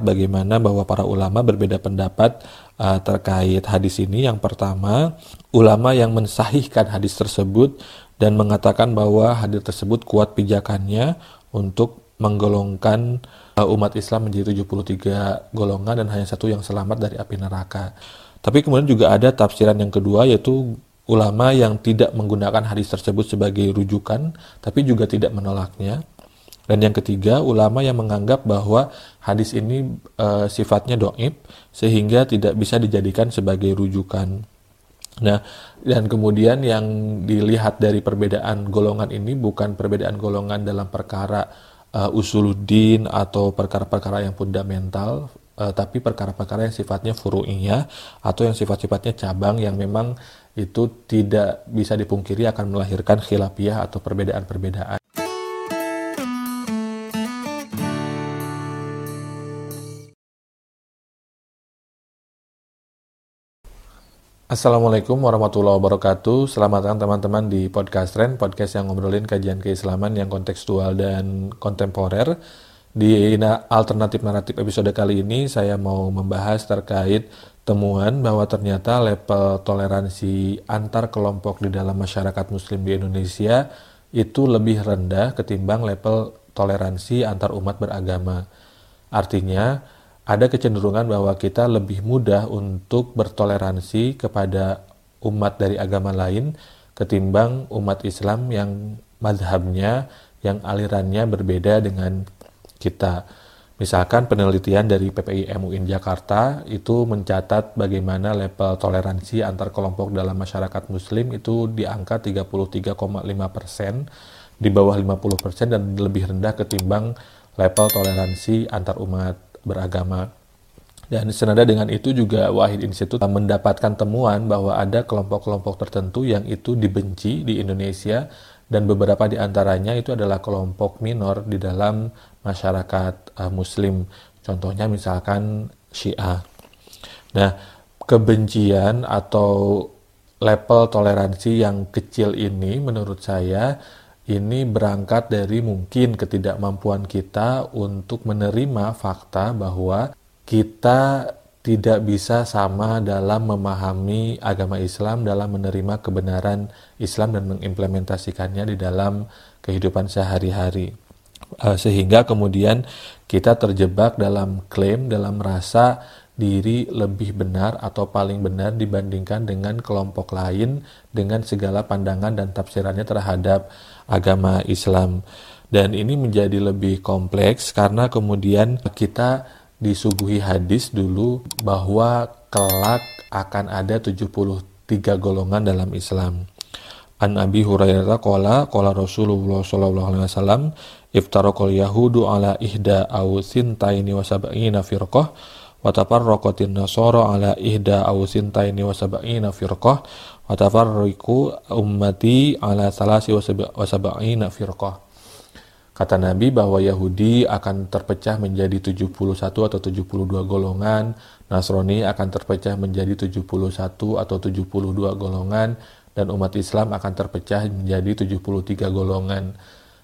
bagaimana bahwa para ulama berbeda pendapat uh, terkait hadis ini. Yang pertama, ulama yang mensahihkan hadis tersebut dan mengatakan bahwa hadis tersebut kuat pijakannya untuk menggolongkan uh, umat Islam menjadi 73 golongan dan hanya satu yang selamat dari api neraka. Tapi kemudian juga ada tafsiran yang kedua yaitu ulama yang tidak menggunakan hadis tersebut sebagai rujukan tapi juga tidak menolaknya dan yang ketiga, ulama yang menganggap bahwa hadis ini e, sifatnya doib sehingga tidak bisa dijadikan sebagai rujukan. Nah, dan kemudian yang dilihat dari perbedaan golongan ini bukan perbedaan golongan dalam perkara e, usuluddin atau perkara-perkara yang fundamental, e, tapi perkara-perkara yang sifatnya furu'iyah atau yang sifat-sifatnya cabang yang memang itu tidak bisa dipungkiri akan melahirkan khilafiyah atau perbedaan-perbedaan. Assalamualaikum warahmatullahi wabarakatuh. Selamat datang teman-teman di Podcast Trend Podcast yang ngobrolin kajian keislaman yang kontekstual dan kontemporer. Di alternatif naratif episode kali ini Saya mau membahas terkait temuan bahwa ternyata level toleransi antar kelompok di dalam masyarakat muslim di Indonesia Itu lebih rendah ketimbang level toleransi antar umat beragama. Artinya ada kecenderungan bahwa kita lebih mudah untuk bertoleransi kepada umat dari agama lain ketimbang umat Islam yang madhabnya, yang alirannya berbeda dengan kita. Misalkan penelitian dari PPI MUIN Jakarta itu mencatat bagaimana level toleransi antar kelompok dalam masyarakat muslim itu di angka 33,5 persen, di bawah 50 persen dan lebih rendah ketimbang level toleransi antar umat beragama. Dan senada dengan itu juga Wahid Institute mendapatkan temuan bahwa ada kelompok-kelompok tertentu yang itu dibenci di Indonesia dan beberapa di antaranya itu adalah kelompok minor di dalam masyarakat uh, muslim. Contohnya misalkan Syiah. Nah, kebencian atau level toleransi yang kecil ini menurut saya ini berangkat dari mungkin ketidakmampuan kita untuk menerima fakta bahwa kita tidak bisa sama dalam memahami agama Islam, dalam menerima kebenaran Islam dan mengimplementasikannya di dalam kehidupan sehari-hari. Eh, sehingga kemudian kita terjebak dalam klaim, dalam rasa diri lebih benar atau paling benar dibandingkan dengan kelompok lain dengan segala pandangan dan tafsirannya terhadap agama Islam. Dan ini menjadi lebih kompleks karena kemudian kita disuguhi hadis dulu bahwa kelak akan ada 73 golongan dalam Islam. An Abi Hurairah qala qala Rasulullah sallallahu alaihi wasallam iftaraqal yahudu ala ihda aw sintaini wa sab'ina firqah wa tafarraqatin nasara ala ihda aw sintaini wa sab'ina firqah ummati ala salasi firqah Kata Nabi bahwa Yahudi akan terpecah menjadi 71 atau 72 golongan, Nasrani akan terpecah menjadi 71 atau 72 golongan, dan umat Islam akan terpecah menjadi 73 golongan.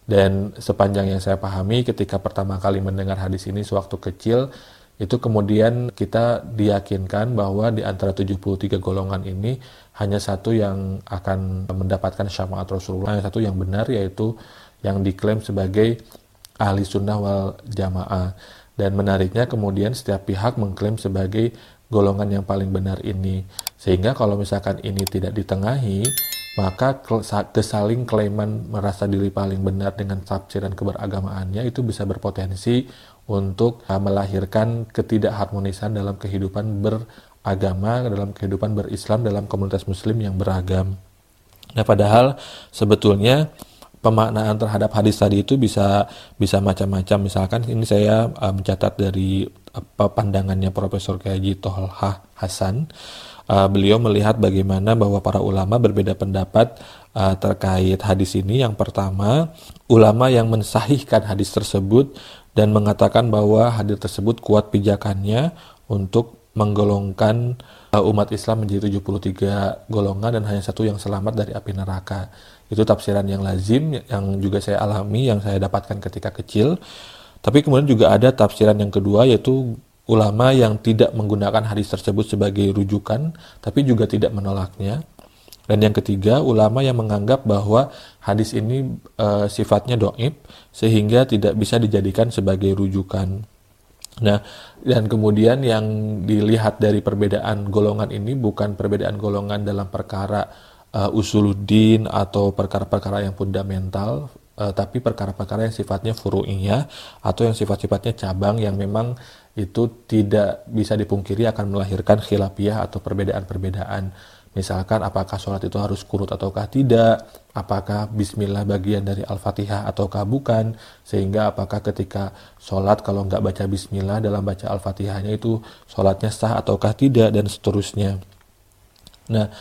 Dan sepanjang yang saya pahami ketika pertama kali mendengar hadis ini sewaktu kecil, itu kemudian kita diyakinkan bahwa di antara 73 golongan ini hanya satu yang akan mendapatkan syafaat Rasulullah, hanya satu yang benar yaitu yang diklaim sebagai ahli sunnah wal jamaah. Dan menariknya kemudian setiap pihak mengklaim sebagai golongan yang paling benar ini. Sehingga kalau misalkan ini tidak ditengahi, maka kesaling klaiman merasa diri paling benar dengan tafsiran keberagamaannya itu bisa berpotensi untuk uh, melahirkan ketidakharmonisan dalam kehidupan beragama, dalam kehidupan berislam, dalam komunitas muslim yang beragam. Nah, padahal sebetulnya pemaknaan terhadap hadis tadi itu bisa bisa macam-macam. Misalkan ini saya uh, mencatat dari uh, pandangannya Profesor Kaji Tohha Hasan. Uh, beliau melihat bagaimana bahwa para ulama berbeda pendapat uh, terkait hadis ini. Yang pertama, ulama yang mensahihkan hadis tersebut dan mengatakan bahwa hadis tersebut kuat pijakannya untuk menggolongkan uh, umat Islam menjadi 73 golongan dan hanya satu yang selamat dari api neraka. Itu tafsiran yang lazim yang juga saya alami, yang saya dapatkan ketika kecil. Tapi kemudian juga ada tafsiran yang kedua yaitu ulama yang tidak menggunakan hadis tersebut sebagai rujukan tapi juga tidak menolaknya. Dan yang ketiga, ulama yang menganggap bahwa hadis ini e, sifatnya doib sehingga tidak bisa dijadikan sebagai rujukan. Nah, dan kemudian yang dilihat dari perbedaan golongan ini bukan perbedaan golongan dalam perkara uh, usuluddin atau perkara-perkara yang fundamental, uh, tapi perkara-perkara yang sifatnya furu'iyah atau yang sifat-sifatnya cabang yang memang itu tidak bisa dipungkiri akan melahirkan khilafiyah atau perbedaan-perbedaan. Misalkan apakah sholat itu harus kurut ataukah tidak, apakah bismillah bagian dari al-fatihah ataukah bukan, sehingga apakah ketika sholat kalau nggak baca bismillah dalam baca al-fatihahnya itu sholatnya sah ataukah tidak, dan seterusnya. Nah,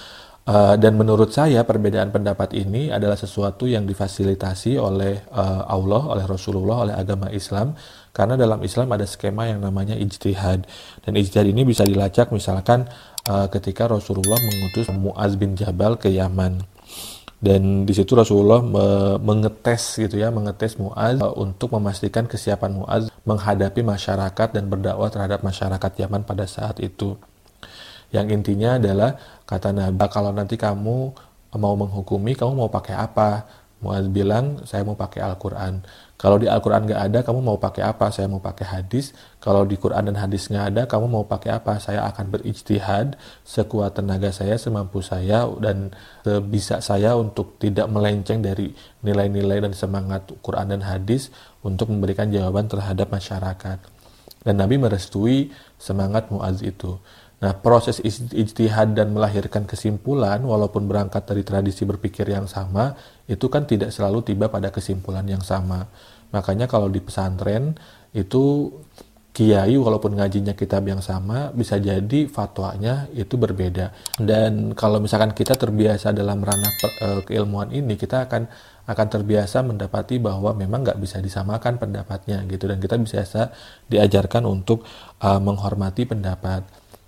Uh, dan menurut saya perbedaan pendapat ini adalah sesuatu yang difasilitasi oleh uh, Allah, oleh Rasulullah, oleh agama Islam. Karena dalam Islam ada skema yang namanya ijtihad. Dan ijtihad ini bisa dilacak misalkan uh, ketika Rasulullah mengutus Muaz bin Jabal ke Yaman. Dan di situ Rasulullah me mengetes gitu ya mengetes Muaz uh, untuk memastikan kesiapan Muaz menghadapi masyarakat dan berdakwah terhadap masyarakat Yaman pada saat itu yang intinya adalah kata Nabi, kalau nanti kamu mau menghukumi, kamu mau pakai apa? Muaz bilang, saya mau pakai Al-Quran. Kalau di Al-Quran nggak ada, kamu mau pakai apa? Saya mau pakai hadis. Kalau di Quran dan hadis nggak ada, kamu mau pakai apa? Saya akan berijtihad sekuat tenaga saya, semampu saya, dan sebisa saya untuk tidak melenceng dari nilai-nilai dan semangat Quran dan hadis untuk memberikan jawaban terhadap masyarakat. Dan Nabi merestui semangat Muaz itu. Nah, proses ijtihad dan melahirkan kesimpulan, walaupun berangkat dari tradisi berpikir yang sama, itu kan tidak selalu tiba pada kesimpulan yang sama. Makanya kalau di pesantren, itu kiai walaupun ngajinya kitab yang sama, bisa jadi fatwanya itu berbeda. Dan kalau misalkan kita terbiasa dalam ranah uh, keilmuan ini, kita akan akan terbiasa mendapati bahwa memang nggak bisa disamakan pendapatnya gitu dan kita bisa diajarkan untuk uh, menghormati pendapat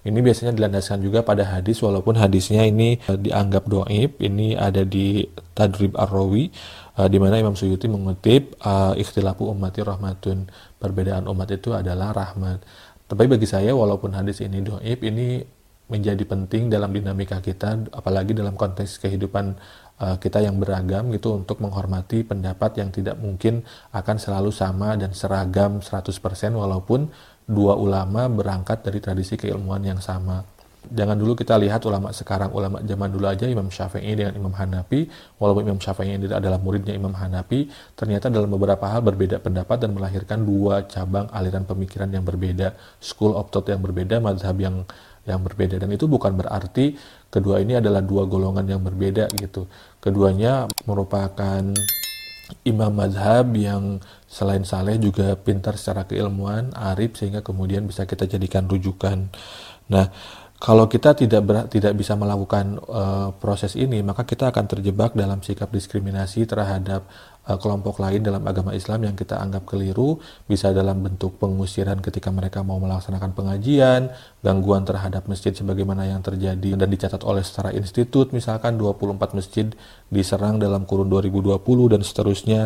ini biasanya dilandaskan juga pada hadis walaupun hadisnya ini uh, dianggap doib. Ini ada di Tadrib Ar-Rawi uh, di mana Imam Suyuti mengutip uh, ikhtilafu ummati rahmatun. Perbedaan umat itu adalah rahmat. Tapi bagi saya walaupun hadis ini doib ini menjadi penting dalam dinamika kita apalagi dalam konteks kehidupan kita yang beragam gitu untuk menghormati pendapat yang tidak mungkin akan selalu sama dan seragam 100% walaupun dua ulama berangkat dari tradisi keilmuan yang sama. Jangan dulu kita lihat ulama sekarang, ulama zaman dulu aja Imam Syafi'i dengan Imam Hanafi, walaupun Imam Syafi'i ini adalah muridnya Imam Hanafi, ternyata dalam beberapa hal berbeda pendapat dan melahirkan dua cabang aliran pemikiran yang berbeda, school of thought yang berbeda, mazhab yang yang berbeda dan itu bukan berarti kedua ini adalah dua golongan yang berbeda gitu. Keduanya merupakan imam mazhab yang selain saleh juga pintar secara keilmuan, arif sehingga kemudian bisa kita jadikan rujukan. Nah, kalau kita tidak ber, tidak bisa melakukan uh, proses ini, maka kita akan terjebak dalam sikap diskriminasi terhadap kelompok lain dalam agama Islam yang kita anggap keliru, bisa dalam bentuk pengusiran ketika mereka mau melaksanakan pengajian, gangguan terhadap masjid sebagaimana yang terjadi dan dicatat oleh setara institut, misalkan 24 masjid diserang dalam kurun 2020 dan seterusnya.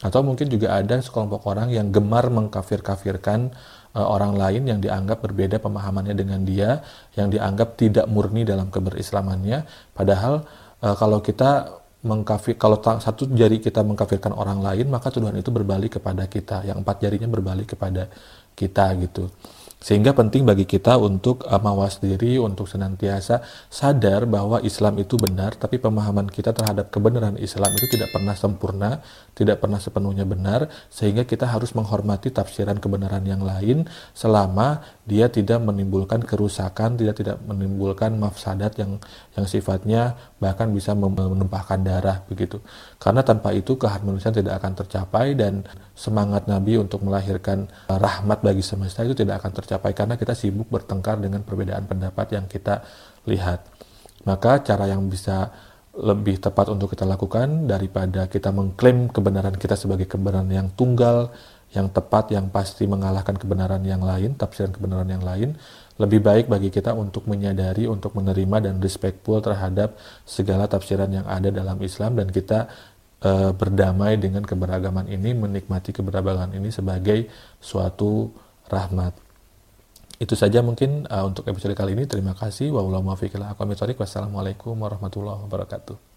Atau mungkin juga ada sekelompok orang yang gemar mengkafir-kafirkan uh, orang lain yang dianggap berbeda pemahamannya dengan dia, yang dianggap tidak murni dalam keberislamannya. Padahal uh, kalau kita mengkafir kalau satu jari kita mengkafirkan orang lain maka tuduhan itu berbalik kepada kita. Yang empat jarinya berbalik kepada kita gitu sehingga penting bagi kita untuk uh, mawas diri, untuk senantiasa sadar bahwa Islam itu benar, tapi pemahaman kita terhadap kebenaran Islam itu tidak pernah sempurna, tidak pernah sepenuhnya benar, sehingga kita harus menghormati tafsiran kebenaran yang lain selama dia tidak menimbulkan kerusakan, tidak tidak menimbulkan mafsadat yang yang sifatnya bahkan bisa menumpahkan darah begitu. Karena tanpa itu keharmonisan tidak akan tercapai dan semangat Nabi untuk melahirkan rahmat bagi semesta itu tidak akan tercapai karena kita sibuk bertengkar dengan perbedaan pendapat yang kita lihat. Maka cara yang bisa lebih tepat untuk kita lakukan daripada kita mengklaim kebenaran kita sebagai kebenaran yang tunggal, yang tepat yang pasti mengalahkan kebenaran yang lain, tafsiran kebenaran yang lain, lebih baik bagi kita untuk menyadari, untuk menerima dan respectful terhadap segala tafsiran yang ada dalam Islam dan kita e, berdamai dengan keberagaman ini, menikmati keberagaman ini sebagai suatu rahmat. Itu saja mungkin uh, untuk episode kali ini. Terima kasih. Wassalamualaikum warahmatullahi wabarakatuh.